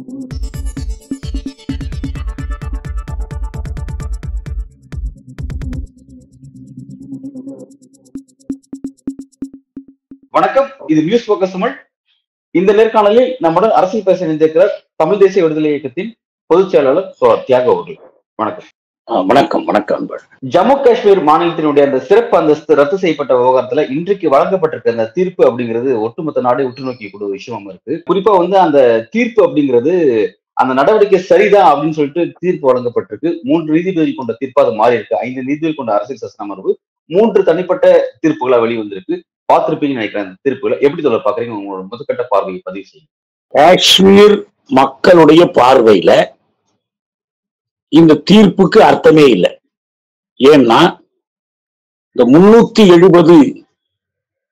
வணக்கம். இது news focus Tamil. இந்த நேர்காணலில் நம்முடன் அரசியல் பேச இணைந்திருக்கிறார் தமிழ் தேசிய விடுதலை இயக்கத்தின் பொதுச் செயலாளர் தியாக அவர்கள். வணக்கம். வணக்கம் வணக்கம் அன்பர் ஜம்மு காஷ்மீர் மாநிலத்தினுடைய அந்த சிறப்பு அந்தஸ்து ரத்து செய்யப்பட்ட விவகாரத்துல இன்றைக்கு வழங்கப்பட்டிருக்க அந்த தீர்ப்பு அப்படிங்கிறது ஒட்டுமொத்த நாடே உற்று நோக்கக்கூடிய விஷயமா இருக்கு. குறிப்பா வந்து அந்த தீர்ப்பு அப்படிங்கிறது அந்த நடவடிக்கை சரிதான் அப்படின்னு சொல்லிட்டு தீர்ப்பு வழங்கப்பட்டிருக்கு. மூன்று நீதிபதிகள் கொண்ட தீர்ப்பு அது மாறி இருக்கு. ஐந்து நீதிபதிகள் கொண்ட அரசியல் சாசன அமர்வு மூன்று தனிப்பட்ட தீர்ப்புகளா வெளிவந்திருக்கு. பார்த்திருப்பீங்கன்னு நினைக்கிறேன் அந்த தீர்ப்புகளை. எப்படி சொல்ல பாக்குறீங்க உங்களோட முதற்கட்ட பார்வையை பதிவு செய்யுங்க. காஷ்மீர் மக்களுடைய பார்வையில இந்த தீர்ப்புக்கு அர்த்தமே இல்லை. ஏன்னா இந்த முன்னூத்தி எழுபது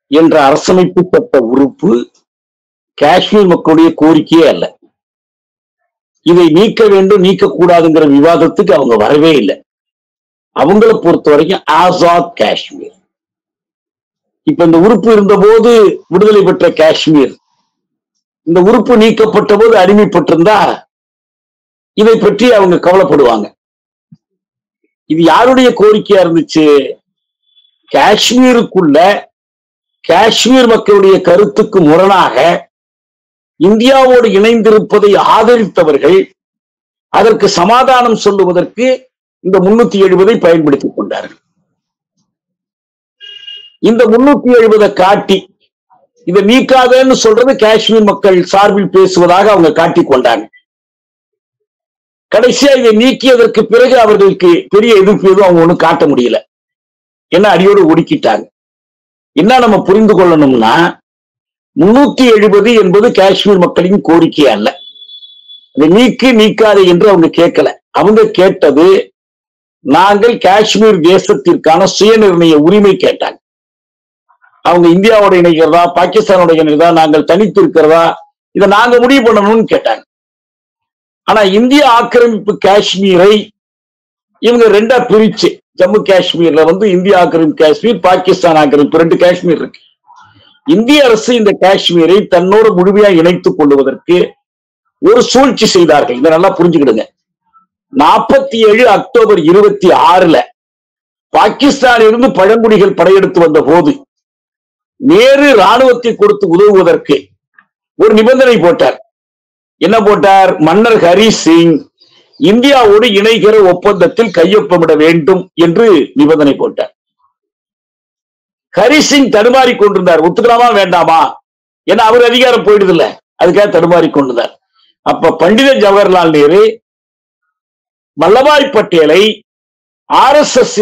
என்ற அரசமைப்பு சட்ட உறுப்பு காஷ்மீர் மக்களுடைய கோரிக்கையே அல்ல. இதை நீக்க வேண்டும் நீக்கக்கூடாதுங்கிற விவாதத்துக்கு அவங்க வரவே இல்லை. அவங்கள பொறுத்த வரைக்கும் ஆசாத் காஷ்மீர். இப்ப இந்த உறுப்பு இருந்தபோது விடுதலை பெற்ற காஷ்மீர். இந்த உறுப்பு நீக்கப்பட்ட போது அடிமைப்பட்டிருந்தா இதை பற்றி அவங்க கவலைப்படுவாங்க. இது யாருடைய கோரிக்கையா இருந்துச்சு? காஷ்மீருக்குள்ள காஷ்மீர் மக்களுடைய கருத்துக்கு முரணாக இந்தியாவோடு இணைந்திருப்பதை ஆதரித்தவர்கள் அதற்கு சமாதானம் சொல்லுவதற்கு இந்த முன்னூத்தி எழுபதை பயன்படுத்திக் கொண்டார்கள். இந்த முன்னூத்தி எழுபதை காட்டி இதை நீக்காதன்னு சொல்றது காஷ்மீர் மக்கள் சார்பில் பேசுவதாக அவங்க காட்டிக் கொண்டாங்க. கடைசியா இதை நீக்கியதற்கு பிறகு அவர்களுக்கு பெரிய எதிர்ப்பு எதுவும் அவங்க ஒன்றும் காட்ட முடியல. ஏன்னா அடியோடு ஒடுக்கிட்டாங்க. என்ன நம்ம புரிந்து கொள்ளணும்னா முன்னூத்தி எழுபது என்பது காஷ்மீர் மக்களின் கோரிக்கை அல்ல. அதை நீக்கு நீக்காதே என்று அவங்க கேட்கல. அவங்க கேட்டது நாங்கள் காஷ்மீர் தேசத்திற்கான சுயநிர்ணய உரிமை கேட்டாங்க. அவங்க இந்தியாவோட இணைக்கிறதா பாகிஸ்தானோட இணைக்கிறதா நாங்கள் தனித்து இருக்கிறதா இதை நாங்க முடிவு பண்ணணும்னு கேட்டாங்க. ஆனா இந்திய ஆக்கிரமிப்பு காஷ்மீரை இவங்க ரெண்டா பிரிச்சு ஜம்மு காஷ்மீர்ல வந்து இந்திய ஆக்கிரமிப்பு காஷ்மீர் பாகிஸ்தான் ஆக்கிரமிப்பு ரெண்டு காஷ்மீர் இருக்கு. இந்திய அரசு இந்த காஷ்மீரை தன்னோடு முழுமையா இணைத்துக் கொள்வதற்கு ஒரு சூழ்ச்சி செய்தார்கள். இதை நல்லா புரிஞ்சுக்கிடுங்க. நாற்பத்தி ஏழு அக்டோபர் இருபத்தி ஆறுல பாகிஸ்தானிலிருந்து பழங்குடிகள் படையெடுத்து வந்த போது நேரு ராணுவத்தை கொடுத்து உதவுவதற்கு ஒரு நிபந்தனை போட்டார். என்ன போட்டார்? மன்னர் ஹரி சிங் இந்தியாவோடு இணைகிற ஒப்பந்தத்தில் கையொப்பமிட வேண்டும் என்று நிபந்தனை போட்டார். ஹரி சிங் தடுமாறி கொண்டிருந்தார். ஒத்துக்கலாமா வேண்டாமா? ஏன்னா அவர் அதிகாரம் போயிடுது இல்ல அதுக்காக தடுமாறி கொண்டிருந்தார். அப்ப பண்டித ஜவஹர்லால் நேரு வல்லபாய் பட்டேலை ஆர் எஸ் எஸ்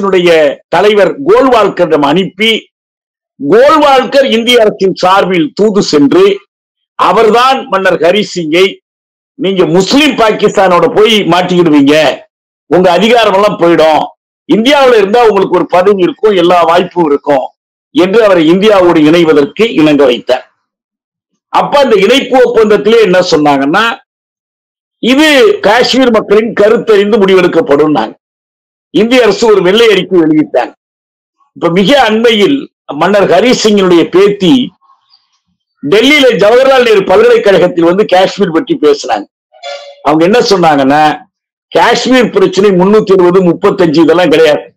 தலைவர் கோல்வால்கரிடம் அனுப்பி கோல்வால்கர் இந்திய அரசின் சார்பில் தூது சென்று அவர்தான் மன்னர் ஹரிசிங்கை நீங்க முஸ்லிம் பாகிஸ்தானோட போய் மாட்டிக்கிடுவீங்க. உங்க அதிகாரம் எல்லாம் போயிடும். இந்தியாவில் இருந்தா உங்களுக்கு ஒரு பதவி இருக்கும் எல்லா வாய்ப்பும் இருக்கும் என்று அவரை இந்தியாவோடு இணைவதற்கு இணங்க வைத்தார். அப்ப அந்த இணைப்பு ஒப்பந்தத்திலே என்ன சொன்னாங்கன்னா இது காஷ்மீர் மக்களின் கருத்தறிந்து முடிவெடுக்கப்படும் இந்திய அரசு ஒரு வெள்ளை அறிக்கை வெளியிட்டாங்க. இப்ப மிக அண்மையில் மன்னர் ஹரி சிங்கினுடைய பேத்தி டெல்லியில ஜவஹர்லால் நேரு பல்கலைக்கழகத்தில் வந்து காஷ்மீர் பற்றி பேசுறாங்க. அவங்க என்ன சொன்னாங்கன்னா காஷ்மீர் பிரச்சனை முன்னூத்தி இருபது முப்பத்தஞ்சு இதெல்லாம் கிடையாது.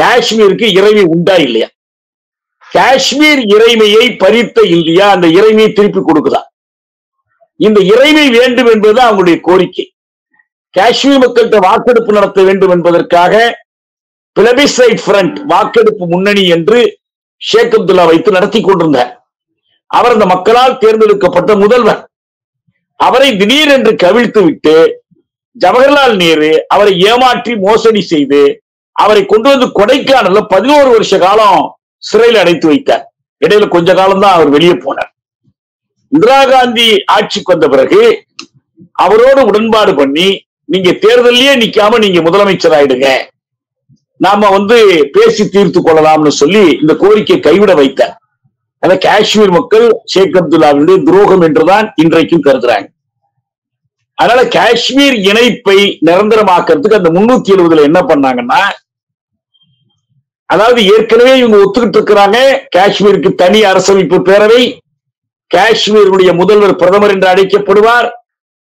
காஷ்மீருக்கு இறைமை உண்டா இல்லையா? காஷ்மீர் இறைமையை பறித்த இந்தியா அந்த இறைமையை திருப்பி கொடுக்குதா? இந்த இறைமை வேண்டும் என்பதுதான் அவங்களுடைய கோரிக்கை. காஷ்மீர் மக்கள்கிட்ட வாக்கெடுப்பு நடத்த வேண்டும் என்பதற்காக பிளபிசைட் ஃப்ரண்ட் வாக்கெடுப்பு முன்னணி என்று ஷேக் அப்துல்லா வைத்து நடத்தி கொண்டிருந்தார். அவர் அந்த மக்களால் தேர்ந்தெடுக்கப்பட்ட முதல்வர். அவரை திடீரென்று கவிழ்த்து விட்டு ஜவஹர்லால் நேரு அவரை ஏமாற்றி மோசடி செய்து அவரை கொண்டு வந்து கொடைக்கானல்ல பதினோரு வருஷ காலம் சிறையில் அடைத்து வைத்தார். இடையில கொஞ்ச காலம் தான் அவர் வெளியே போனார். இந்திரா காந்தி ஆட்சிக்கு வந்த பிறகு அவரோடு உடன்பாடு பண்ணி நீங்க தேர்தலையே நிக்காம நீங்க முதலமைச்சர் ஆயிடுங்க நாம வந்து பேசி தீர்த்து கொள்ளலாம்னு சொல்லி இந்த கோரிக்கை கைவிட வைத்தார். ஆனா காஷ்மீர் மக்கள் ஷேக் அப்துல்லாவினுடைய துரோகம் என்றுதான் இன்றைக்கும் கருதுறாங்க. அதனால காஷ்மீர் இணைப்பை நிரந்தரமாக்குறதுக்கு அந்த முன்னூத்தி எழுபதுல என்ன பண்ணாங்கன்னா அதாவது ஏற்கனவே இவங்க ஒத்துக்கிட்டு இருக்கிறாங்க. காஷ்மீருக்கு தனி அரசமைப்பு பேரவை காஷ்மீருடைய முதல்வர் பிரதமர் என்று அழைக்கப்படுவார்.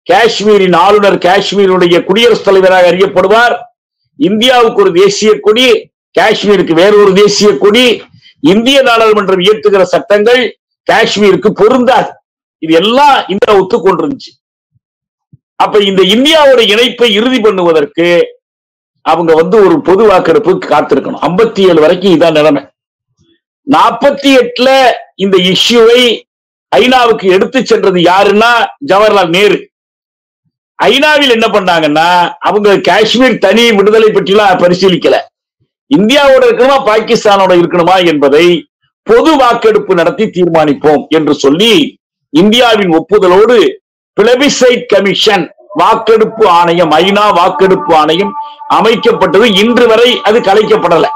காஷ்மீரின் ஆளுநர் காஷ்மீருடைய குடியரசுத் தலைவராக அறியப்படுவார். இந்தியாவுக்கு ஒரு தேசிய கொடி காஷ்மீருக்கு வேறொரு தேசிய கொடி இந்திய நாடாளுமன்றம் இயற்றுகிற சட்டங்கள் காஷ்மீருக்கு பொருந்தாது. இது எல்லாம் இந்தியா ஒத்துக்கொண்டிருந்துச்சு. அப்ப இந்த இந்தியாவோட இணைப்பை இறுதி பண்ணுவதற்கு அவங்க வந்து ஒரு பொது வாக்கெடுப்புக்கு காத்திருக்கணும். ஐம்பத்தி ஏழு வரைக்கும் இதான் நிலைமை. நாற்பத்தி எட்டுல இந்த இஷ்யூவை ஐநாவுக்கு எடுத்து சென்றது யாருன்னா ஜவஹர்லால் நேரு. ஐநாவில் என்ன பண்ணாங்கன்னா அவங்க காஷ்மீர் தனி விடுதலை பற்றிலாம் பரிசீலிக்கல. இந்தியாவோட இருக்கணுமா பாகிஸ்தானோட இருக்கணுமா என்பதை பொது வாக்கெடுப்பு நடத்தி தீர்மானிப்போம் என்று சொல்லி இந்தியாவின் ஒப்புதலோடு பிளபிசைட் கமிஷன் வாக்கெடுப்பு ஆணையம் ஐநா வாக்கெடுப்பு ஆணையம் அமைக்கப்பட்டது. இன்று வரை அது கலைக்கப்படல.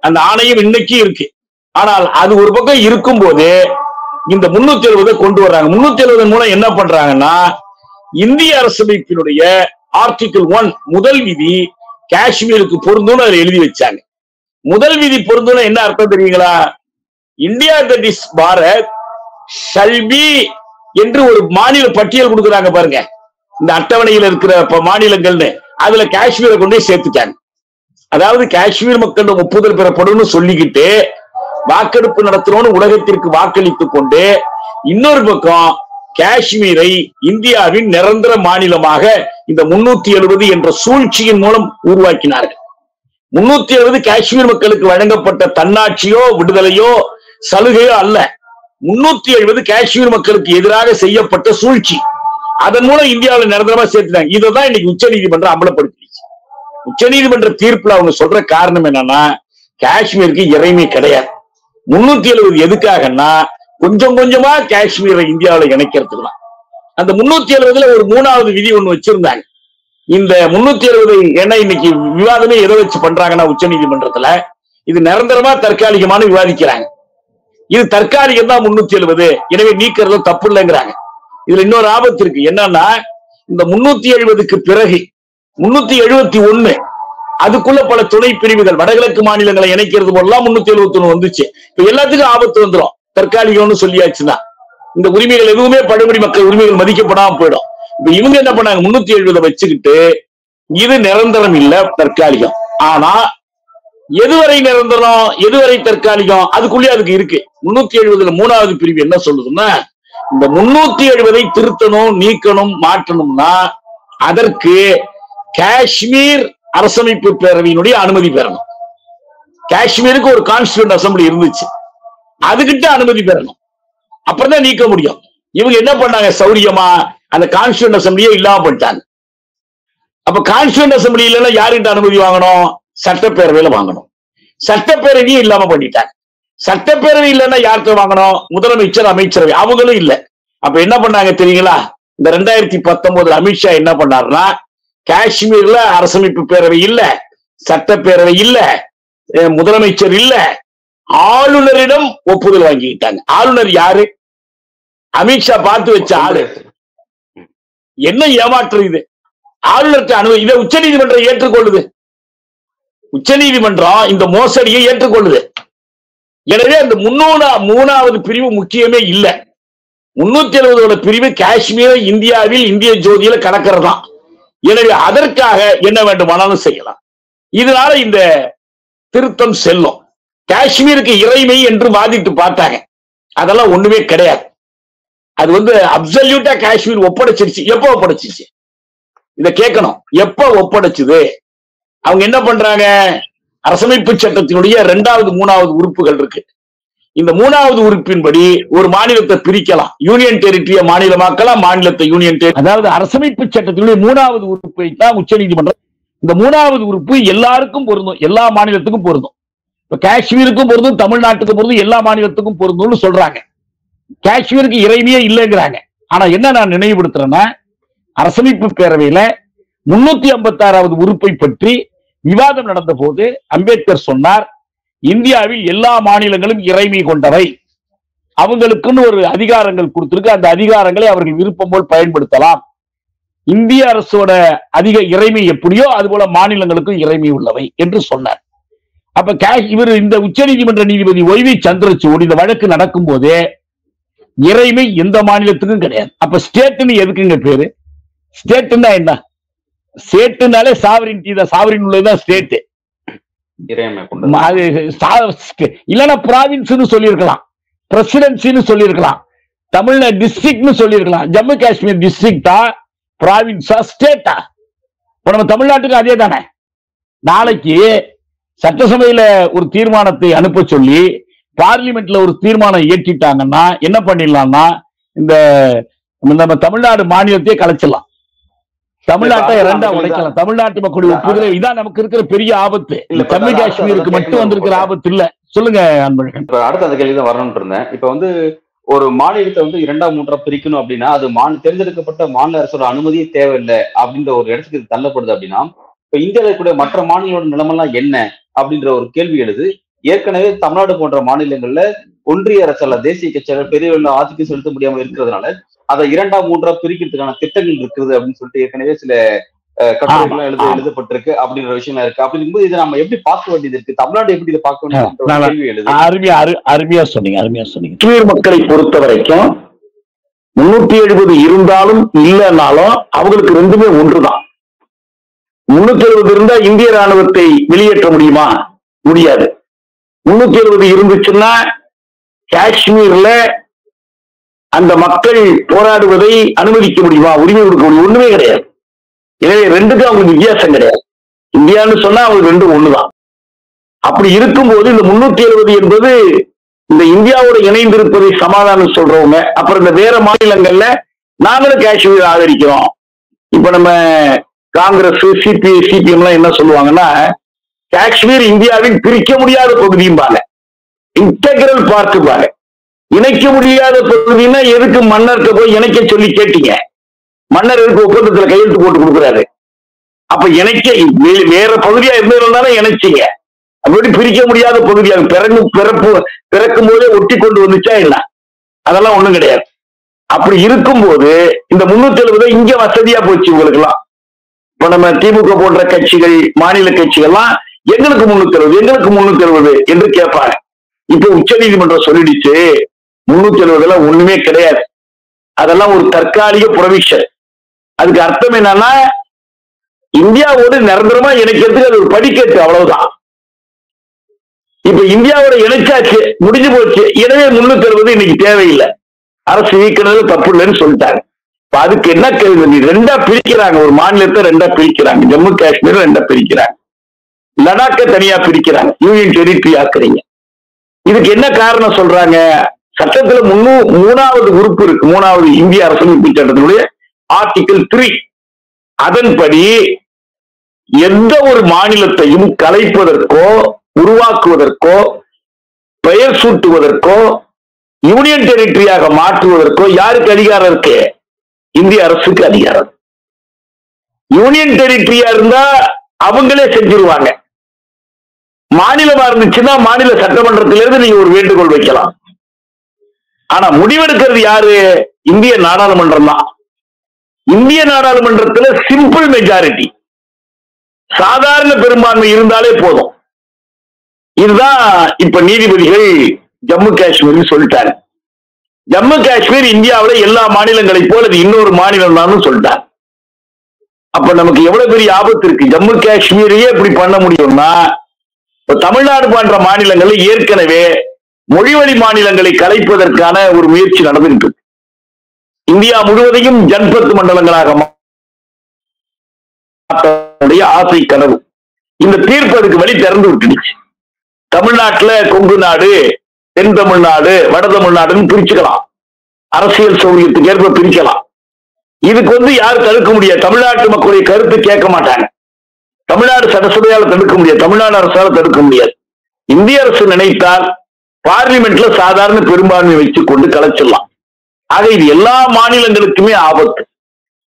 அந்த ஆணையம் இன்னைக்கு இருக்கு. ஆனால் அது ஒரு பக்கம் இருக்கும் போது இந்த முன்னூத்தி எழுபதை கொண்டு வர்றாங்க. முன்னூத்தி எழுபது மூலம் என்ன பண்றாங்கன்னா இந்திய அரசமைப்பினுடைய ஆர்டிகிள் ஒன் முதல் விதி காஷ்மீருக்கு பொருந்தும்னு அதில் எழுதி வச்சாங்க. முதல் விதி பொருந்தும்னு என்ன அர்த்தம் தெரியுங்களா? India that is Bharat shall be என்று ஒரு மாநில பட்டியல் கொடுக்குறாங்க பாருங்க. இந்த அட்டவணையில் இருக்கிற மாநிலங்கள்னு. அதுல காஷ்மீரை கொண்டு சேர்த்துட்டாங்க. அதாவது காஷ்மீர் மக்கள் ஒப்புதல் பெறப்படும்னு சொல்லிக்கிட்டு வாக்கெடுப்பு நடத்துறோம்னு உலகத்திற்கு வாக்களித்துக் கொண்டு இன்னொரு பக்கம் காஷ்மீரை இந்தியாவின் நிரந்தர மாநிலமாக இந்த முன்னூத்தி எழுபது என்ற சூழ்ச்சியின் மூலம் உருவாக்கினார்கள். முன்னூத்தி எழுபது காஷ்மீர் மக்களுக்கு வழங்கப்பட்ட தன்னாட்சியோ விடுதலையோ சலுகையோ அல்ல. முன்னூத்தி எழுபது காஷ்மீர் மக்களுக்கு எதிராக செய்யப்பட்ட சூழ்ச்சி. அதன் மூலம் இந்தியாவில் நிரந்தரமா சேர்த்துட்டாங்க. இதைதான் இன்னைக்கு உச்ச நீதிமன்றம் அமலப்படுத்திடுச்சு உச்ச நீதிமன்ற தீர்ப்புல அவங்க சொல்ற காரணம் என்னன்னா காஷ்மீருக்கு இறைமை கிடையாது. முன்னூத்தி எழுபது எதுக்காகன்னா கொஞ்சம் கொஞ்சமா காஷ்மீரை இந்தியாவில் இணைக்கிறதுக்கு தான். அந்த முன்னூத்தி எழுபதுல ஒரு மூணாவது விதி ஒண்ணு வச்சிருந்தாங்க. இந்த முன்னூத்தி எழுபது என்ன இன்னைக்கு விவாதமே எதை வச்சு பண்றாங்கன்னா உச்ச நீதிமன்றத்துல. இது நிரந்தரமா தற்காலிகமான விவாதிக்கிறாங்க. இது தற்காலிகம் தான் முன்னூத்தி எழுபது. எனவே நீக்கிறது தப்பு இல்லைங்கிறாங்க. இதுல இன்னொரு ஆபத்து இருக்கு. என்னன்னா இந்த முன்னூத்தி எழுபதுக்கு பிறகு முன்னூத்தி எழுபத்தி ஒண்ணு அதுக்குள்ள பல துணை பிரிவுகள் வடகிழக்கு மாநிலங்களை இணைக்கிறது போலாம் முன்னூத்தி எழுபத்தி ஒண்ணு வந்துச்சு. இப்ப எல்லாத்துக்கும் ஆபத்து வந்துடும் தற்காலிகம்னு சொல்லியாச்சுன்னா. இந்த உரிமைகள் எதுவுமே படுகொடி மக்கள் உரிமைகள் மதிக்கப்படாம போயிடும். இப்ப இவங்க என்ன பண்ணாங்க? முன்னூத்தி எழுபதை வச்சுக்கிட்டு இது நிரந்தரம் இல்ல தற்காலிகம். ஆனா எதுவரை நிரந்தரம் எதுவரை தற்காலிகம்? அதுக்குள்ளே அதுக்கு இருக்கு. முன்னூத்தி எழுபதுல மூணாவது பிரிவு என்ன சொல்லுதுன்னா இந்த முன்னூத்தி எழுபதை திருத்தணும் நீக்கணும் மாற்றணும்னா அதற்கு காஷ்மீர் அரசமைப்பு பேரவையினுடைய அனுமதி பெறணும். காஷ்மீருக்கு ஒரு கான்ஸ்டியூண்ட் அசம்பிளி இருந்துச்சு. அதுகிட்ட அனுமதி பெறணும். அப்புறம் தான் நீக்க முடியும். இவங்க என்ன பண்ணாங்க? சௌரியமா? அந்த கான்ஸ்டியூன் அசம்பிளியே இல்லாம பண்ணிட்டாங்க அப்ப கான்ஸ்டியூன் அசம்பிளி இல்லைன்னா யாருகிட்ட அனுமதி வாங்கணும்? சட்டப்பேரவையில வாங்கணும். சட்டப்பேரவையும் இல்லாம பண்ணிட்டாங்க. சட்டப்பேரவை இல்லைன்னா யார்கிட்ட வாங்கணும்? முதலமைச்சர் அமைச்சரவை. அவங்களும் இல்லை. அப்ப என்ன பண்ணாங்க தெரியுங்களா? இந்த ரெண்டாயிரத்தி பத்தொன்பதுல அமித்ஷா என்ன பண்ணாருன்னா காஷ்மீர்ல அரசமைப்பு பேரவை இல்ல சட்டப்பேரவை இல்ல முதலமைச்சர் இல்ல ஆளுநரிடம் ஒப்புதல் வாங்கிக்கிட்டாங்க. ஆளுநர் யாரு? அமித்ஷா பார்த்து வச்ச ஆளு. என்ன ஏமாற்று இது? ஆளுநர்கிட்ட அனுமதி இதை உச்சநீதிமன்றம் ஏற்றுக்கொள்ளுது. உச்சநீதிமன்றம் இந்த மோசடியை ஏற்றுக்கொள்ளுது. எனவே அந்த முன்னூறு மூணாவது பிரிவு முக்கியமே இல்லை. முன்னூத்தி எழுபதோட பிரிவு காஷ்மீர் இந்தியாவில் இந்திய ஜோதியில கடக்கிறதா எனவே அதற்காக என்ன வேண்டுமானாலும் செய்யலாம். இதனால இந்த திருத்தம் செல்லும். காஷ்மீருக்கு இறைமை என்று வாதிட்டு பார்த்தாங்க. அதெல்லாம் ஒண்ணுமே கிடையாது. அது வந்து அப்சல்யூட்டா காஷ்மீர் ஒப்படைச்சிருச்சு. எப்ப ஒப்படைச்சிச்சு? இத கேட்கணும். எப்ப ஒப்படைச்சுது? அவங்க என்ன பண்றாங்க? அரசமைப்பு சட்டத்தினுடைய ரெண்டாவது மூணாவது உறுப்புகள் இருக்கு. இந்த மூணாவது உறுப்பின்படி ஒரு மாநிலத்தை பிரிக்கலாம். யூனியன் டெரிட்டரிய மாநிலமாக்கலாம் மாநிலத்தை யூனியன் டெரி அதாவது அரசமைப்பு சட்டத்தினுடைய மூணாவது உறுப்பை தான் உச்சநீதிமன்றம் இந்த மூணாவது உறுப்பு எல்லாருக்கும் பொருந்தும். எல்லா மாநிலத்துக்கும் பொருந்தும். இப்ப காஷ்மீருக்கும் பொருந்தும் தமிழ்நாட்டுக்கும் பொருந்தும் எல்லா மாநிலத்துக்கும் பொருந்தும்னு சொல்றாங்க. காஷ்மீருக்கு இறைமையே இல்லைங்கிறாங்க. ஆனா என்ன நான் நினைவுபடுத்துறேன்னா அரசமைப்பு பேரவையில முன்னூத்தி ஐம்பத்தி ஆறாவது உறுப்பை பற்றி விவாதம் நடந்த போது அம்பேத்கர் சொன்னார் இந்தியாவில் எல்லா மாநிலங்களும் இறைமை கொண்டவை. அவங்களுக்குன்னு ஒரு அதிகாரங்கள் கொடுத்திருக்கு. அந்த அதிகாரங்களை அவர்கள் விருப்பம் போல் பயன்படுத்தலாம். இந்திய அரசோட அதிக இறைமை எப்படியோ அது போல மாநிலங்களுக்கும் இறைமை உள்ளவை என்று சொன்னார். அப்ப கா- இவர் இந்த உச்ச நீதிமன்ற நீதிபதி ஒய்வி சந்திரசூட் இந்த வழக்கு நடக்கும் போதே இறைமை எந்த மாநிலத்துக்கும் கிடையாது. அப்ப ஸ்டேட்னு எதுக்குங்க பேரு? ஸ்டேட்னா என்ன? ஸ்டேட்னாலே சாவரின்டி தான். சாவரின் உள்ளதுதான் ஸ்டேட் இறையாண்மை கொண்டது. அது சா- இல்லைன்னா ப்ராவின்ஸ்னு சொல்லியிருக்கலாம். பிரசிடென்சின்னு சொல்லியிருக்கலாம். தமிழ்ல டிஸ்ட்ரிக்ட்னு சொல்லியிருக்கலாம். ஜம்மு காஷ்மீர் டிஸ்ட்ரிக்டா ப்ராவின்ஸா ஸ்டேட்டா இப்ப நம்ம தமிழ்நாட்டுக்கு அதே தானே நாளைக்கு சட்டசபையில ஒரு தீர்மானத்தை அனுப்ப சொல்லி பார்லிமெண்ட்ல ஒரு தீர்மானம் இயற்றிட்டாங்கன்னா என்ன பண்ணிடலாம்னா இந்த நம்ம தமிழ்நாடு மாநிலத்தையே கலைச்சிடலாம். தமிழ்நாட்டை இரண்டா உடைக்கலாம். தமிழ்நாட்டு மக்களுடைய ஒப்புதலை இதான் நமக்கு இருக்கிற பெரிய ஆபத்து. இல்ல, ஜம்மு காஷ்மீருக்கு மட்டும் வந்திருக்கிற ஆபத்து இல்ல. சொல்லுங்க அன்பழகன். அடுத்த அந்த கேள்வி தான் வரணும்னு இருந்தேன். இப்ப வந்து ஒரு மாநிலத்தை வந்து இரண்டாம் மூன்றா பிரிக்கணும் அப்படின்னா அது மாநில தேர்ந்தெடுக்கப்பட்ட மாநில அரசோட அனுமதியே தேவையில்லை அப்படின்ற ஒரு இடத்துக்கு தள்ளப்படுது அப்படின்னா இப்ப இந்தியாவில் இருக்கக்கூடிய மற்ற மாநிலங்களோட நிலைமெல்லாம் என்ன அப்படின்ற ஒரு கேள்வி எழுது. ஏற்கனவே தமிழ்நாடு போன்ற மாநிலங்கள்ல ஒன்றிய அரசால தேசிய கட்சியாளர் பெரிய ஆதிக்கம் செலுத்த முடியாம இருக்கிறதுனால அதை இரண்டாம் மூன்றா பிரிக்கிறதுக்கான திட்டங்கள் இருக்குது அப்படின்னு சொல்லிட்டு ஏற்கனவே சில கட்டுரைகள்லாம் எழுத. எழுதப்பட்டிருக்கு அப்படின்ற விஷயம் இருக்கு. அப்படி இருக்கும்போது இதை நம்ம எப்படி பார்க்க வேண்டியது இருக்கு? தமிழ்நாடு எப்படி இதை பார்க்க வேண்டியது அருமையா அரு- அருமையா சொன்னீங்க அருமையா சொன்னீங்க. காஷ்மீர் மக்களை பொறுத்த வரைக்கும் முன்னூத்தி எழுபது இருந்தாலும் இல்லைன்னாலும் அவங்களுக்கு ரெண்டுமே ஒன்றுதான். முன்னூத்தி எழுபது இருந்தா இந்திய ராணுவத்தை வெளியேற்ற முடியுமா? முடியாது. முன்னூத்தி எழுபது இருந்துச்சுன்னா காஷ்மீர்ல அந்த மக்கள் போராடுவதை அனுமதிக்க முடியுமா? உரிமை கொடுக்க முடியும்? ஒண்ணுமே கிடையாது. எனவே ரெண்டுக்கும் அவங்களுக்கு வித்தியாசம் கிடையாது. இந்தியான்னு சொன்னா அவங்களுக்கு ரெண்டும் ஒண்ணுதான். அப்படி இருக்கும்போது இந்த முன்னூத்தி எழுபது என்பது இந்த இந்தியாவோட இணைந்திருப்பதை சமாதானம் சொல்றவங்க. அப்புறம் இந்த வேற மாநிலங்கள்ல நாங்களும் காஷ்மீர் ஆதரிக்கிறோம். இப்ப நம்ம காங்கிரஸ் சிபிஐ சிபிஎம் எல்லாம் என்ன சொல்லுவாங்கன்னா காஷ்மீர் இந்தியாவின் பிரிக்க முடியாத பகுதியும்பாங்க இன்டெகிரல் பார்ட்டுப்பாங்க இணைக்க முடியாத பகுதினா எதுக்கு மன்னர்கிட்ட போய் இணைக்க சொல்லி கேட்டீங்க? மன்னர் எதுக்கு ஒப்பந்தத்துல கையெழுத்து போட்டு கொடுக்குறாரு? அப்ப இணைக்க வேற பகுதியா இருந்ததுனால இணைச்சிங்க. அப்படி பிரிக்க முடியாத பகுதியாக பிறகு பிறப்பு பிறக்கும் போதே ஒட்டி கொண்டு வந்துச்சா என்ன? அதெல்லாம் ஒண்ணும் கிடையாது. அப்படி இருக்கும்போது இந்த முன்னூத்தி எழுபது இங்க வசதியா போச்சு உங்களுக்கு எல்லாம் இப்ப நம்ம திமுக போன்ற கட்சிகள் மாநில கட்சிகள்லாம் எங்களுக்கு முன்னூத்தி அறுபது எங்களுக்கு முன்னூத்தி அறுபது என்று கேட்பாங்க. இப்ப உச்ச நீதிமன்றம் சொல்லிடுச்சு முன்னூத்தி எழுபதுல ஒண்ணுமே கிடையாது. அதெல்லாம் ஒரு தற்காலிக புரவிஷன். அதுக்கு அர்த்தம் என்னன்னா இந்தியாவோடு நிரந்தரமா இணைக்கிறதுக்கு அது ஒரு படிக்கட்டு அவ்வளவுதான். இப்ப இந்தியாவோட இணைச்சாச்சு முடிஞ்சு போச்சு. எனவே முன்னூத்தி அறுபது இன்னைக்கு தேவையில்லை. அரசு நீக்கினது தப்பு இல்லைன்னு சொல்லிட்டாங்க. இப்ப அதுக்கு என்ன கேள்வி? ரெண்டா பிரிக்கிறாங்க ஒரு மாநிலத்தை ரெண்டா பிரிக்கிறாங்க. ஜம்மு காஷ்மீர் ரெண்டா பிரிக்கிறாங்க. லடாக்கை தனியா பிரிக்கிறாங்க. யூனியன் டெரிட்டரி ஆக்குறீங்க. இதுக்கு என்ன காரணம் சொல்றாங்க? சட்டத்துல முன்னூ மூணாவது உறுப்பு இருக்கு. மூணாவது இந்திய அரசமைப்பு சட்டத்தினுடைய ஆர்டிகிள் த்ரீ அதன்படி எந்த ஒரு மாநிலத்தையும் கலைப்பதற்கோ உருவாக்குவதற்கோ பெயர் சூட்டுவதற்கோ யூனியன் டெரிட்டரியாக மாற்றுவதற்கோ யாருக்கு அதிகாரம் இருக்கு? இந்திய அரசுக்கு அதிகாரம். யூனியன் டெரிட்டரியா இருந்தா அவங்களே செஞ்சிருவாங்க. மாநிலமா இருந்துச்சுன்னா மாநில சட்டமன்றத்திலிருந்து நீங்க ஒரு வேண்டுகோள் வைக்கலாம். ஆனா முடிவெடுக்கிறது யாரு? இந்திய நாடாளுமன்றம் தான். இந்திய நாடாளுமன்றத்துல சிம்பிள் மெஜாரிட்டி சாதாரண பெரும்பான்மை இருந்தாலே போதும். இதுதான் இப்ப நீதிபதிகள் ஜம்மு காஷ்மீர் சொல்லிட்டாரு ஜம்மு காஷ்மீர் இந்தியாவில எல்லா மாநிலங்களைப் போல இது இன்னொரு மாநிலம் தான் சொல்லிட்டார் அப்ப நமக்கு எவ்வளவு பெரிய ஆபத்து இருக்கு? ஜம்மு காஷ்மீரையே இப்படி பண்ண முடியும்னா இப்போ தமிழ்நாடு போன்ற மாநிலங்களில் ஏற்கனவே மொழிவழி மாநிலங்களை கலைப்பதற்கான ஒரு முயற்சி நடந்திருக்கு இந்தியா முழுவதையும் ஜன்பத் மண்டலங்களாக ஆசை கனவு. இந்த தீர்ப்பு அதுக்கு வழி திறந்து விட்டுடுச்சு. தமிழ்நாட்டுல கொங்கு நாடு தென் தமிழ்நாடு வட தமிழ்நாடுன்னு பிரிச்சுக்கலாம். அரசியல் சௌரியத்துக்கு ஏற்ப பிரிக்கலாம். இதுக்கு வந்து யாரும் தடுக்க முடியாது. தமிழ்நாட்டு மக்களுடைய கருத்து கேட்க மாட்டாங்க. தமிழ்நாடு சட்டசபையால் தடுக்க முடியாது. தமிழ்நாடு அரசால் தடுக்க முடியாது. இந்திய அரசு நினைத்தால் பார்லிமெண்ட்ல சாதாரண பெரும்பான்மை வச்சுக் கொண்டு கலைச்சிடலாம். ஆக இது எல்லா மாநிலங்களுக்குமே ஆபத்து.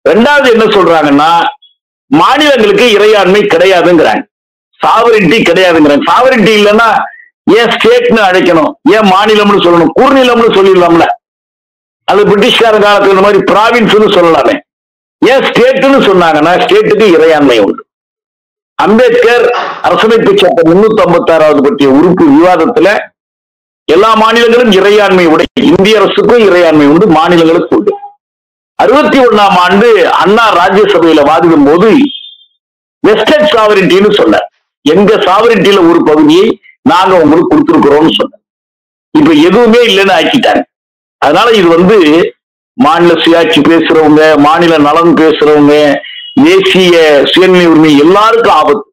ரெண்டாவது என்ன சொல்றாங்கன்னா மாநிலங்களுக்கு இறையாண்மை கிடையாதுங்கிறாங்க. சாவரிட்டி கிடையாதுங்கிறாங்க. சாவரிட்டி இல்லைன்னா ஏன் ஸ்டேட்னு அழைக்கணும்? ஏன் மாநிலம்னு சொல்லணும்? கூர்நிலம்னு சொல்லிடலாம்ல. அது பிரிட்டிஷ்கார காலத்துல இந்த மாதிரி பிராவின்ஸ்னு சொல்லலாமே. ஏன் ஸ்டேட்னு சொன்னாங்கன்னா ஸ்டேட்டுக்கு இறையாண்மை உண்டு. அம்பேத்கர் அரசமைப்பு சட்டம் முன்னூத்தி ஐம்பத்தி ஆறாவது பற்றிய உறுப்பு விவாதத்துல எல்லா மாநிலங்களும் இறையாண்மை உடைய இந்திய அரசுக்கும் இறையாண்மை உண்டு மாநிலங்களுக்கு உண்டு. அறுபத்தி ஒன்னாம் ஆண்டு அண்ணா ராஜ்யசபையில வாதிடும் போது வெஸ்டர்ன் சாவரிட்டின்னு சொன்னார். எங்க சாவரிட்டியில ஒரு பகுதியை நாங்க உங்களுக்கு கொடுத்துருக்குறோம்னு சொன்னார். இப்ப எதுவுமே இல்லைன்னு ஆக்கிட்டாங்க. அதனால இது வந்து மாநில சுயாட்சி பேசுறவங்க மாநில நலன் பேசுறவங்க தேசிய சுயநிலை உரிமை எல்லாருக்கும் ஆபத்து.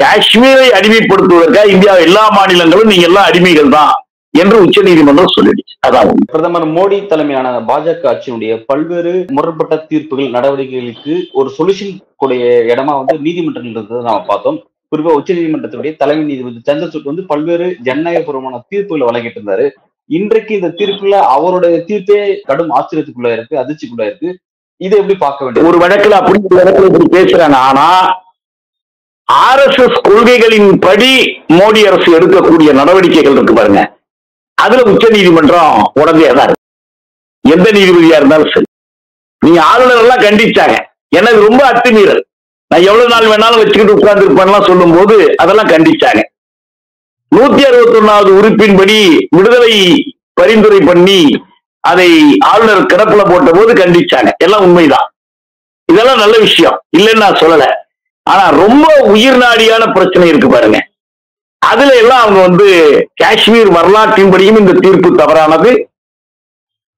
காஷ்மீரை அடிமைப்படுத்துவதற்காக இந்தியா எல்லா மாநிலங்களும் நீங்க எல்லாம் அடிமைகள் தான் என்று உச்சநீதிமன்றம் சொல்லிடுச்சு. அதான் பிரதமர் மோடி தலைமையான பாஜக ஆட்சியினுடைய பல்வேறு முரண்பட்ட தீர்ப்புகள் நடவடிக்கைகளுக்கு ஒரு சொல்யூஷன் கூடிய இடமா வந்து நீதிமன்றங்கள் இருந்ததை நாம பார்த்தோம். குறிப்பா உச்ச நீதிமன்றத்துடைய தலைமை நீதிபதி சந்திரசூட் வந்து பல்வேறு ஜனநாயகபூர்வமான தீர்ப்புகளை வழங்கிட்டு இருந்தாரு. இன்றைக்கு இந்த தீர்ப்புல அவருடைய தீர்ப்பே கடும் ஆச்சரியத்துக்குள்ள இருக்கு அதிர்ச்சிக்குள்ள இருக்கு இதை எப்படி பார்க்க வேண்டும்? ஒரு வழக்குல அப்படி ஒரு வழக்குல இப்படி பேசுறாங்க ஆனா ஆர் எஸ் எஸ் கொள்கைகளின் படி மோடி அரசு எடுக்கக்கூடிய நடவடிக்கைகள் இருக்கு பாருங்க. அதுல உச்ச நீதிமன்றம் உடனே தான் இருக்கு. எந்த நீதிபதியா இருந்தாலும் சரி. நீங்க ஆளுநர் எல்லாம் கண்டிச்சாங்க எனக்கு ரொம்ப அத்துமீறல். நான் எவ்வளவு நாள் வேணாலும் வச்சுக்கிட்டு உட்கார்ந்து இருப்பேன்லாம் சொல்லும் போது அதெல்லாம் கண்டிச்சாங்க. நூத்தி அறுபத்தி ஒன்னாவது உறுப்பின்படி விடுதலை பரிந்துரை பண்ணி அதை ஆளுநர் கிடப்புல போட்ட போது கண்டிச்சாங்க. எல்லாம் உண்மைதான். இதெல்லாம் நல்ல விஷயம். இல்லைன்னு நான் சொல்லல. ஆனா ரொம்ப உயிர் நாடியான பிரச்சனை இருக்கு பாருங்க. அதுல எல்லாம் அவங்க வந்து காஷ்மீர் வரலாற்றின்படியும் இந்த தீர்ப்பு தவறானது.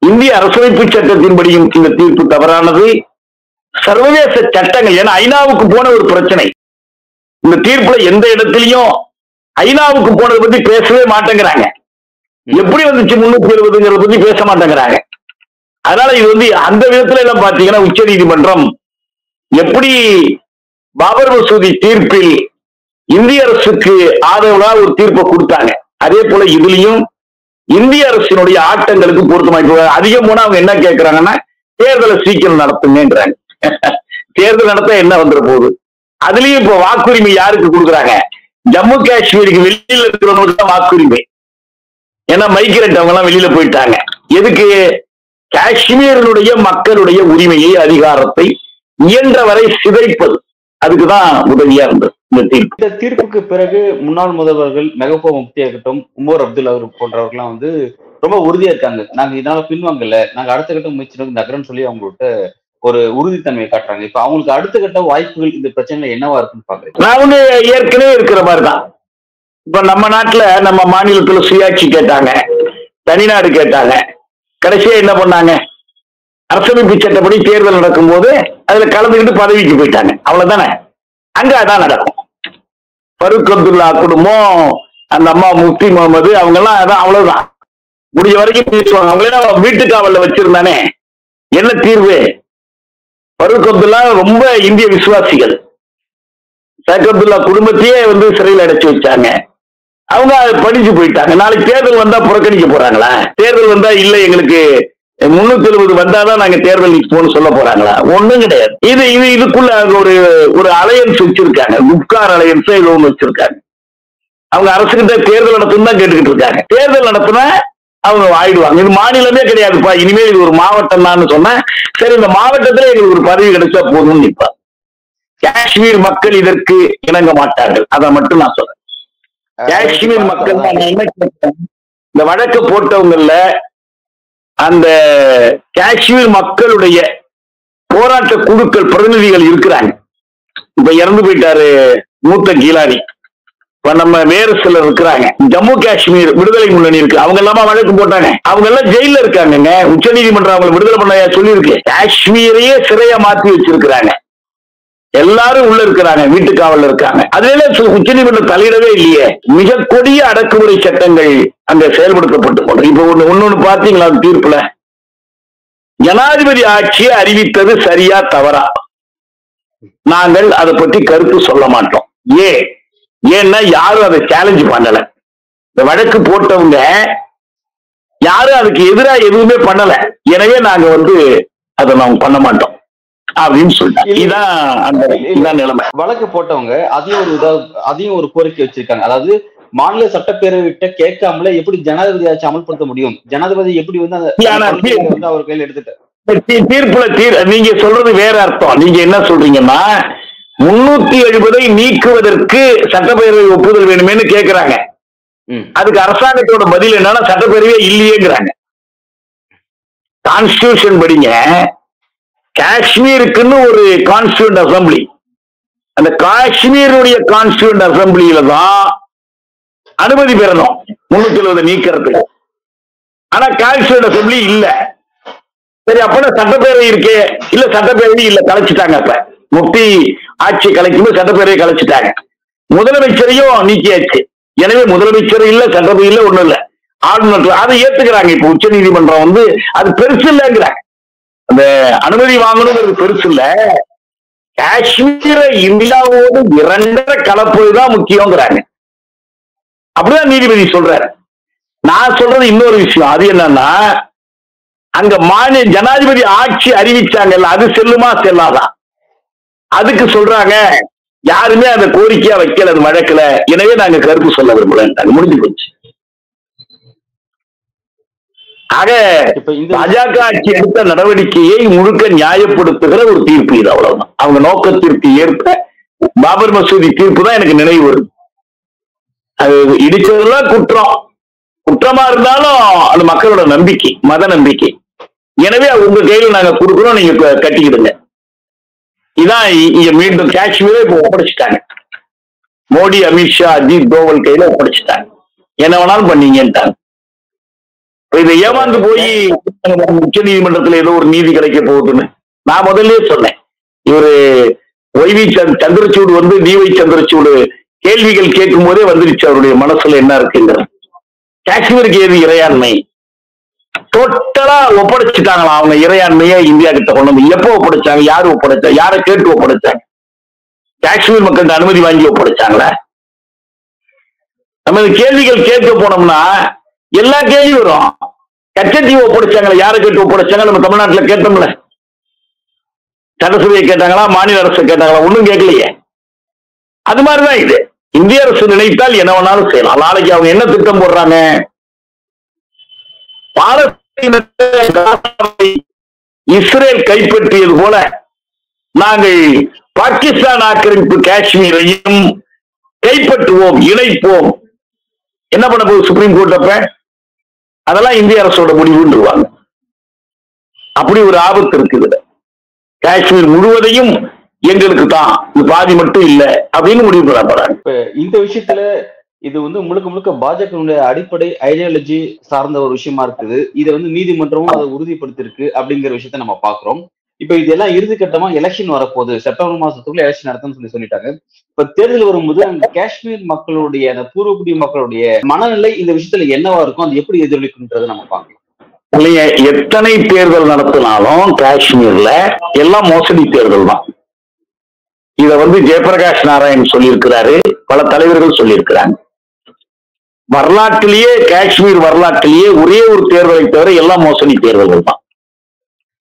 இந்திய அரசமைப்பு சட்டத்தின்படியும் இந்த தீர்ப்பு தவறானது. சர்வதேச சட்டங்கள் ஏன்னா ஐநாவுக்கு போன ஒரு பிரச்சனை. இந்த தீர்ப்புல எந்த இடத்துலயும் ஐநாவுக்கு போனதை பத்தி பேசவே மாட்டேங்கிறாங்க. எப்படி வந்துச்சு முன்னூத்தி எழுபதுங்கிறத பத்தி பேச மாட்டேங்கிறாங்க. அதனால இது வந்து அந்த விதத்துல எல்லாம் பாத்தீங்கன்னா உச்ச நீதிமன்றம் எப்படி பாபர் மசூதி தீர்ப்பில் இந்திய அரசுக்கு ஆதரவா ஒரு தீர்ப்பை கொடுத்தாங்க. அதே போல இதுலயும் இந்திய அரசினுடைய ஆட்டங்களுக்கு பொருத்தமா. அதிகம் போனா அவங்க என்ன கேட்கறாங்கன்னா தேர்தலை சீக்கிரம் நடத்துங்கன்றாங்க. தேர்தல் நடத்த என்ன வந்துட போகுது? அதுலயும் இப்போ வாக்குரிமை யாருக்கு கொடுக்குறாங்க? ஜம்மு காஷ்மீருக்கு வெளியில இருக்கிறவங்களுக்கு தான் வாக்குரிமை. ஏன்னா மைக்ரேட் அவங்க எல்லாம் வெளியில போயிட்டாங்க. எதுக்கு? காஷ்மீரினுடைய மக்களுடைய உரிமையை அதிகாரத்தை இயன்றவரை சிதைப்பது. அதுக்குதான் உதவியா இருந்தது இந்த தீர்ப்பு. இந்த தீர்ப்புக்கு பிறகு முன்னாள் முதல்வர்கள் மெகபூபா முப்தி ஆகட்டும் உமர் அப்துல் அவர் போன்றவர்கள்லாம் வந்து ரொம்ப உறுதியா இருக்காங்க. நாங்க இதனால பின்வாங்கல. நாங்க அடுத்த கட்ட முயற்சி நகரம்னு சொல்லி அவங்கள்ட்ட ஒரு உறுதித்தன்மையை காட்டுறாங்க. இப்ப அவங்களுக்கு அடுத்த கட்ட வாய்ப்புகள் இந்த பிரச்சனையில என்னவா இருக்குன்னு நான் வந்து ஏற்கனவே இருக்கிற மாதிரி தான் இப்ப நம்ம நாட்டுல நம்ம மாநிலத்துல சுயாட்சி கேட்டாங்க தனிநாடு கேட்டாங்க. கடைசியா என்ன பண்ணாங்க? அரசமைப்பு சட்டப்படி தேர்தல் நடக்கும் போது அதுல கலந்துக்கிட்டு பதவிக்கு போயிட்டாங்க. அவ்வளவுதானே? அங்க அதான் நடக்கும். பருக் அப்துல்லா குடும்பம் அந்த அம்மா முஃப்தி முகமது அவங்க எல்லாம் அதான் அவ்வளவுதான். முடிஞ்ச வரைக்கும் பேசுவாங்க. அவங்களே வீட்டு காவல்ல வச்சிருந்தானே? என்ன தீர்வு? பருக் அப்துல்லா ரொம்ப இந்திய விசுவாசிகள். ஷேக் அப்துல்லா குடும்பத்தையே வந்து சிறையில் அடைச்சி வச்சாங்க. அவங்க படிச்சு போயிட்டாங்க. நாளைக்கு தேர்தல் வந்தா புறக்கணிக்க போறாங்களா? தேர்தல் வந்தா இல்ல எங்களுக்கு முன்னூத்தி எழுபது வந்தாதான் நாங்க தேர்தல் நிற்போம்னு சொல்ல போறாங்களா? ஒண்ணும் கிடையாது. இது இது இதுக்குள்ள அவங்க ஒரு ஒரு அலையன்ஸ் வச்சிருக்காங்க. குப்கார் அலையன்ஸ் இது ஒண்ணு வச்சிருக்காங்க. அவங்க அரசுகிட்ட தேர்தல் நடத்தும் தான் கேட்டுக்கிட்டு இருக்காங்க. தேர்தல் நடத்தினா அவங்க ஆயிடுவாங்க இது மாநிலமே கிடையாதுப்பா. இனிமேல் இது ஒரு மாவட்டம் தான் சொன்னா சரி இந்த மாவட்டத்துல எங்களுக்கு ஒரு பதவி கிடைச்சா போதும்னு நிற்பா காஷ்மீர் மக்கள் இதற்கு இணங்க மாட்டார்கள். அதை மட்டும் நான் சொல்றேன். காஷ்மீர் மக்கள் தான் இந்த வழக்கு போட்டவங்கல்ல அந்த காஷ்மீர் மக்களுடைய போராட்ட குழுக்கள் பிரதிநிதிகள் இருக்கிறாங்க. இப்ப இறந்து போயிட்டாரு மூத்த கீலானி இப்ப நம்ம வேறு சிலர் இருக்கிறாங்க. ஜம்மு காஷ்மீர் விடுதலை முன்னணி இருக்கு. அவங்க எல்லாமா வழக்கு போட்டாங்க. அவங்க எல்லாம் ஜெயில இருக்காங்கங்க. உச்ச நீதிமன்றம் அவங்களை விடுதலை பண்ண சொல்லியிருக்கு. காஷ்மீரையே சிறையா மாத்தி வச்சிருக்கிறாங்க. எல்லாரும் உள்ள இருக்கிறாங்க வீட்டு காவல்ல இருக்காங்க. அதுல உச்ச நீதிமன்றம் தலையிடவே இல்லையே. மிக கொடிய அடக்குமுறை சட்டங்கள் அங்க செயல்படுத்தப்பட்டு இப்ப ஒண்ணு ஒன்னொன்னு பாத்தீங்களா அந்த தீர்ப்புல? ஜனாதிபதி ஆட்சியை அறிவித்தது சரியா தவறா? நாங்கள் அதை பத்தி கருத்து சொல்ல மாட்டோம். ஏன் ஏன்னா யாரும் அதை சேலஞ்ச் பண்ணல. இந்த வழக்கு போட்டவங்க யாரும் அதுக்கு எதிராக எதுவுமே பண்ணல. எனவே நாங்க வந்து அதை நாங்க பண்ண மாட்டோம். அப்படின்னு சொல்லிட்டாங்க. இதான் அந்த இதான் நிலைமை. வழக்கு போட்டவங்க அதையும் ஒரு அதையும் ஒரு கோரிக்கை வச்சிருக்காங்க. அதாவது மாநில சட்டப்பேரவைகிட்ட கேட்காமலே எப்படி ஜனாதிபதி ஆட்சி அமல்படுத்த முடியும்? ஜனாதிபதி எப்படி வந்து அந்த அவர் கையில் எடுத்துட்டு தீர்ப்புல தீர் நீங்க சொல்றது வேற அர்த்தம். நீங்க என்ன சொல்றீங்கன்னா முன்னூத்தி எழுபதை நீக்குவதற்கு சட்டப்பேரவை ஒப்புதல் வேணுமேன்னு கேக்குறாங்க. அதுக்கு அரசாங்கத்தோட பதில் என்னன்னா சட்டப்பேரவையே இல்லையேங்கிறாங்க. கான்ஸ்டியூஷன் படிங்க. காஷ்மீருக்குன்னு ஒரு கான்ஸ்டியூண்ட் அசம்பிளி அந்த காஷ்மீருடைய கான்ஸ்டியூண்ட் அசம்பிளியில தான் அனுமதி பெறணும். முன்னூத்தி எழுபது நீக்கிறதுக்கு. ஆனா கான்ஸ்டியூண்ட் அசம்பிளி இல்ல. சரி அப்பனா சட்டப்பேரவை இருக்கே. இல்ல சட்டப்பேரவை இல்ல கலைச்சிட்டாங்க அப்ப. முக்தி ஆட்சி கலைக்கும்போது சட்டப்பேரவை கலைச்சிட்டாங்க. முதலமைச்சரையும் நீக்கியாச்சு. எனவே முதலமைச்சர் இல்ல சட்டப்பேரவை இல்ல ஒண்ணும் இல்ல. ஆளுநர் அதை ஏத்துக்கிறாங்க. இப்ப உச்ச நீதிமன்றம் வந்து அது பெருசு இல்லைங்கிறாங்க. அந்த அனுமதி வாங்கணுங்கிறது பெருசு இல்ல. காஷ்மீரை இந்தியாவோடு இரண்டரை கலப்பது தான் முக்கியங்கிறாங்க. அப்படிதான் நீதிபதி சொல்றாரு. நான் சொல்றது இன்னொரு விஷயம். அது என்னன்னா அங்க மாநில ஜனாதிபதி ஆட்சி அறிவிச்சாங்கல்ல அது செல்லுமா செல்லாதான் அதுக்கு சொல்றாங்க யாருமே அந்த கோரிக்கையா வைக்கல அது வழக்கல. எனவே நாங்க கருத்து சொல்ல விரும்பல முடிஞ்சு போச்சு. ஆக பாஜக ஆட்சி எடுத்த நடவடிக்கையை முழுக்க நியாயப்படுத்துகிற ஒரு தீர்ப்பு இது அவ்வளவுதான். அவங்க நோக்கத்திற்கு ஏற்ப பாபர் மசூதி தீர்ப்பு தான் எனக்கு நினைவு வருது. அது இடிச்சதெல்லாம் குற்றம். குற்றமா இருந்தாலும் அது மக்களோட நம்பிக்கை மத நம்பிக்கை. எனவே உங்க கையில நாங்க கொடுக்குறோம் நீங்க கட்டிக்கிடுங்க. இதான் இங்க மீண்டும் காஷ்மீரை இப்ப ஒப்படைச்சிட்டாங்க. மோடி அமித்ஷா அஜித் தோவல் கையில ஒப்படைச்சிட்டாங்க. என்ன வேணாலும் பண்ணீங்கன்ட்டாங்க. இதை ஏமாந்து போய் உச்ச நீதிமன்றத்துல ஏதோ ஒரு நீதி கிடைக்க போகுதுன்னு நான் முதல்லயே சொன்னேன். இவரு ஒய்வி சந்த்- சந்திரசூட் வந்து டிவை சந்திரசூடு கேள்விகள் கேட்கும் போதே வந்துருச்சு அவருடைய மனசுல என்ன இருக்குங்கிறது. காஷ்மீருக்கு ஏது இறையாண்மை? டோட்டலா ஒப்படைச்சிட்டாங்களாம் அவங்க இறையாண்மையை இந்தியா கிட்ட கொண்டு வந்து? எப்போ ஒப்படைச்சாங்க? யாரு ஒப்படைச்சா யாரை கேட்டு ஒப்படைச்சாங்க? காஷ்மீர் மக்கள்கிட்ட அனுமதி வாங்கி ஒப்படைச்சாங்களா? நம்ம கேள்விகள் கேட்க போனோம்னா எல்லா கேள்வி வரும். கச்சத்தீவு ஒப்படைச்சாங்களா யாரை கேட்டு ஒப்படைச்சாங்க? நம்ம தமிழ்நாட்டுல கேட்டோம்ல. சட்டசபையை கேட்டாங்களா? மாநில அரசு கேட்டாங்களா? ஒன்றும் கேட்கலையே. அது மாதிரிதான் இது. இந்திய அரசு நினைத்தால் என்ன வேணாலும் செய்யலாம். நாளைக்கு அவங்க என்ன திட்டம் போடுறாங்க? பாலஸ்தீனத்தை இஸ்ரேல் கைப்பற்றியது போல நாங்கள் பாகிஸ்தான் ஆக்கிரமிப்பு காஷ்மீரையும் கைப்பற்றுவோம் இணைப்போம். என்ன பண்ண போகுது சுப்ரீம் கோர்ட் அப்ப? அதெல்லாம் இந்திய அரசோட முடிவுன்றுவாங்க. அப்படி ஒரு ஆபத்து இருக்குது காஷ்மீர் முழுவதையும் எங்களுக்கு தான் இது பாதி மட்டும் இல்ல அப்படின்னு முடிவு பண்ண போறாங்க இந்த விஷயத்துல இது வந்து முழுக்க முழுக்க பாஜகவுடைய அடிப்படை ஐடியாலஜி சார்ந்த ஒரு விஷயமா இருக்குது. இதை வந்து நீதிமன்றமும் அதை உறுதிப்படுத்திருக்கு அப்படிங்கிற விஷயத்த நம்ம பாக்குறோம் இப்ப இதெல்லாம் இறுதி கட்டமா எலெக்ஷன் வரப்போகுது. செப்டம்பர் மாசத்துக்குள்ள எலெக்ஷன் நடத்தும்னு சொல்லி சொல்லிட்டாங்க. இப்ப தேர்தல் வரும்போது அந்த காஷ்மீர் மக்களுடைய அந்த பூர்வக்குடி மக்களுடைய மனநிலை இந்த விஷயத்துல என்னவா இருக்கும்? அது எப்படி எதிரொலிக்கும்ன்றது நம்ம பார்க்கலாம். இல்லைங்க எத்தனை தேர்தல் நடத்தினாலும் காஷ்மீர்ல எல்லாம் மோசடி தேர்தல் தான். இத வந்து ஜெயபிரகாஷ் நாராயண் சொல்லியிருக்கிறாரு பல தலைவர்கள் சொல்லியிருக்கிறாங்க. வரலாற்றிலேயே காஷ்மீர் வரலாற்றிலேயே ஒரே ஒரு தேர்தலை தவிர எல்லாம் மோசடி தேர்தல்கள் தான்.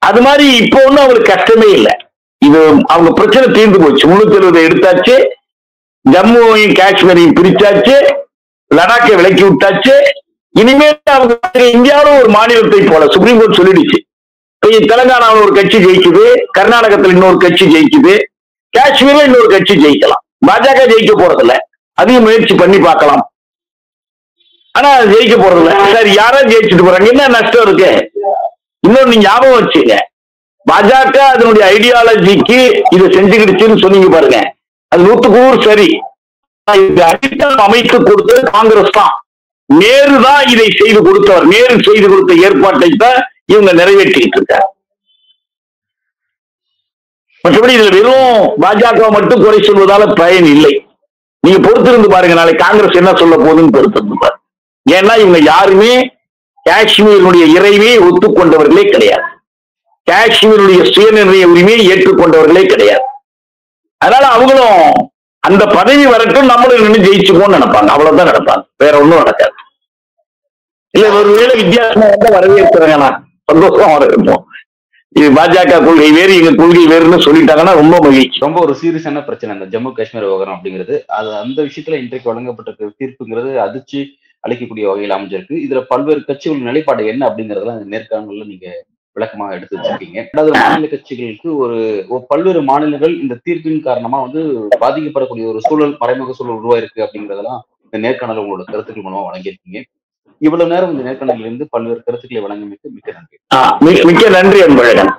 அது மாதிரி இப்போ ஒன்றும் அவங்களுக்கு கஷ்டமே இல்லை. இது அவங்க பிரச்சனை தீர்ந்து போச்சு. முன்னூத்தி எழுபது எடுத்தாச்சு. ஜம்முவையும் காஷ்மீரையும் பிரிச்சாச்சு. லடாக்கை விலக்கி விட்டாச்சு. இனிமேல் அவங்க இந்தியாவில் ஒரு மாநிலத்தை போல சுப்ரீம் கோர்ட் சொல்லிடுச்சு. இப்ப தெலங்கானாவில் ஒரு கட்சி ஜெயிக்குது. கர்நாடகத்தில் இன்னொரு கட்சி ஜெயிக்குது. காஷ்மீர்ல இன்னொரு கட்சி ஜெயிக்கலாம். பாஜக ஜெயிக்க போறதில்ல. அதையும் முயற்சி பண்ணி பார்க்கலாம். ஆனா ஜெயிக்க போறதில்ல. சரி யாரா ஜெயிச்சுட்டு போறாங்க. என்ன நஷ்டம் இருக்கு? இன்னொன்னு ஞாபகம் வச்சுங்க. பாஜக அதனுடைய ஐடியாலஜிக்கு இதை செஞ்சுக்கிடுச்சுன்னு சொன்னீங்க பாருங்க. அது நூத்துக்கு சரி. அடித்தளம் அமைத்து கொடுத்தது காங்கிரஸ் தான். நேரு தான் இதை செய்து கொடுத்தவர். நேரு செய்து கொடுத்த ஏற்பாட்டை தான் இவங்க நிறைவேற்றிட்டு இருக்காங்க. மற்றபடி இதுல வெறும் பாஜக மட்டும் குறை சொல்வதால பயன் இல்லை. நீங்க பொறுத்திருந்து பாருங்க நாளைக்கு காங்கிரஸ் என்ன சொல்ல போகுதுன்னு பொறுத்திருந்து பாருங்க. ஏன்னா இவங்க யாருமே காஷ்மீருடைய இறைவையை ஒத்துக்கொண்டவர்களே கிடையாது. காஷ்மீருடைய சுயநிர்ணய உரிமையை ஏற்றுக்கொண்டவர்களே கிடையாது. அதனால அவங்களும் அந்த பதவி வரட்டும் நம்மளும் நின்று ஜெயிச்சுக்கோன்னு நினைப்பாங்க. அவ்வளவுதான் நினைப்பாங்க வேற ஒண்ணும் நடக்காது. இல்ல ஒருவேளை வித்தியாசமா வந்து வரவேற்கிறாங்கண்ணா சந்தோஷமா வரவேற்போம் இது பாஜக கொள்கை வேறு எங்க கொள்கை வேறுன்னு சொல்லிட்டாங்கன்னா ரொம்ப மகிழ்ச்சி. ரொம்ப ஒரு சீரியஸான பிரச்சனை அந்த ஜம்மு காஷ்மீர் விவகாரம் அப்படிங்கிறது. அது அந்த விஷயத்துல இன்றைக்கு வழங்கப்பட்ட தீர்ப்புங்கிறது அதிர்ச்சி அளிக்கக்கூடிய வகையில் அமைஞ்சிருக்கு. இதுல பல்வேறு கட்சிகளின் நிலைப்பாடு என்ன அப்படிங்கறதெல்லாம் இந்த நேர்காணல்ல நீங்க விளக்கமாக எடுத்து வச்சிருக்கீங்க. அதாவது மாநில கட்சிகளுக்கு ஒரு பல்வேறு மாநிலங்கள் இந்த தீர்ப்பின் காரணமா வந்து பாதிக்கப்படக்கூடிய ஒரு சூழல் மறைமுக சூழல் உருவாயிருக்கு அப்படிங்கறதெல்லாம் இந்த நேர்காணல் உங்களோட கருத்துக்கள் மூலமா வழங்கியிருக்கீங்க. இவ்வளவு நேரம் இந்த நேர்காணலில் இருந்து பல்வேறு கருத்துக்களை வழங்கியமைக்கு மிக்க நன்றி. மிக்க நன்றி அன்பழகன்.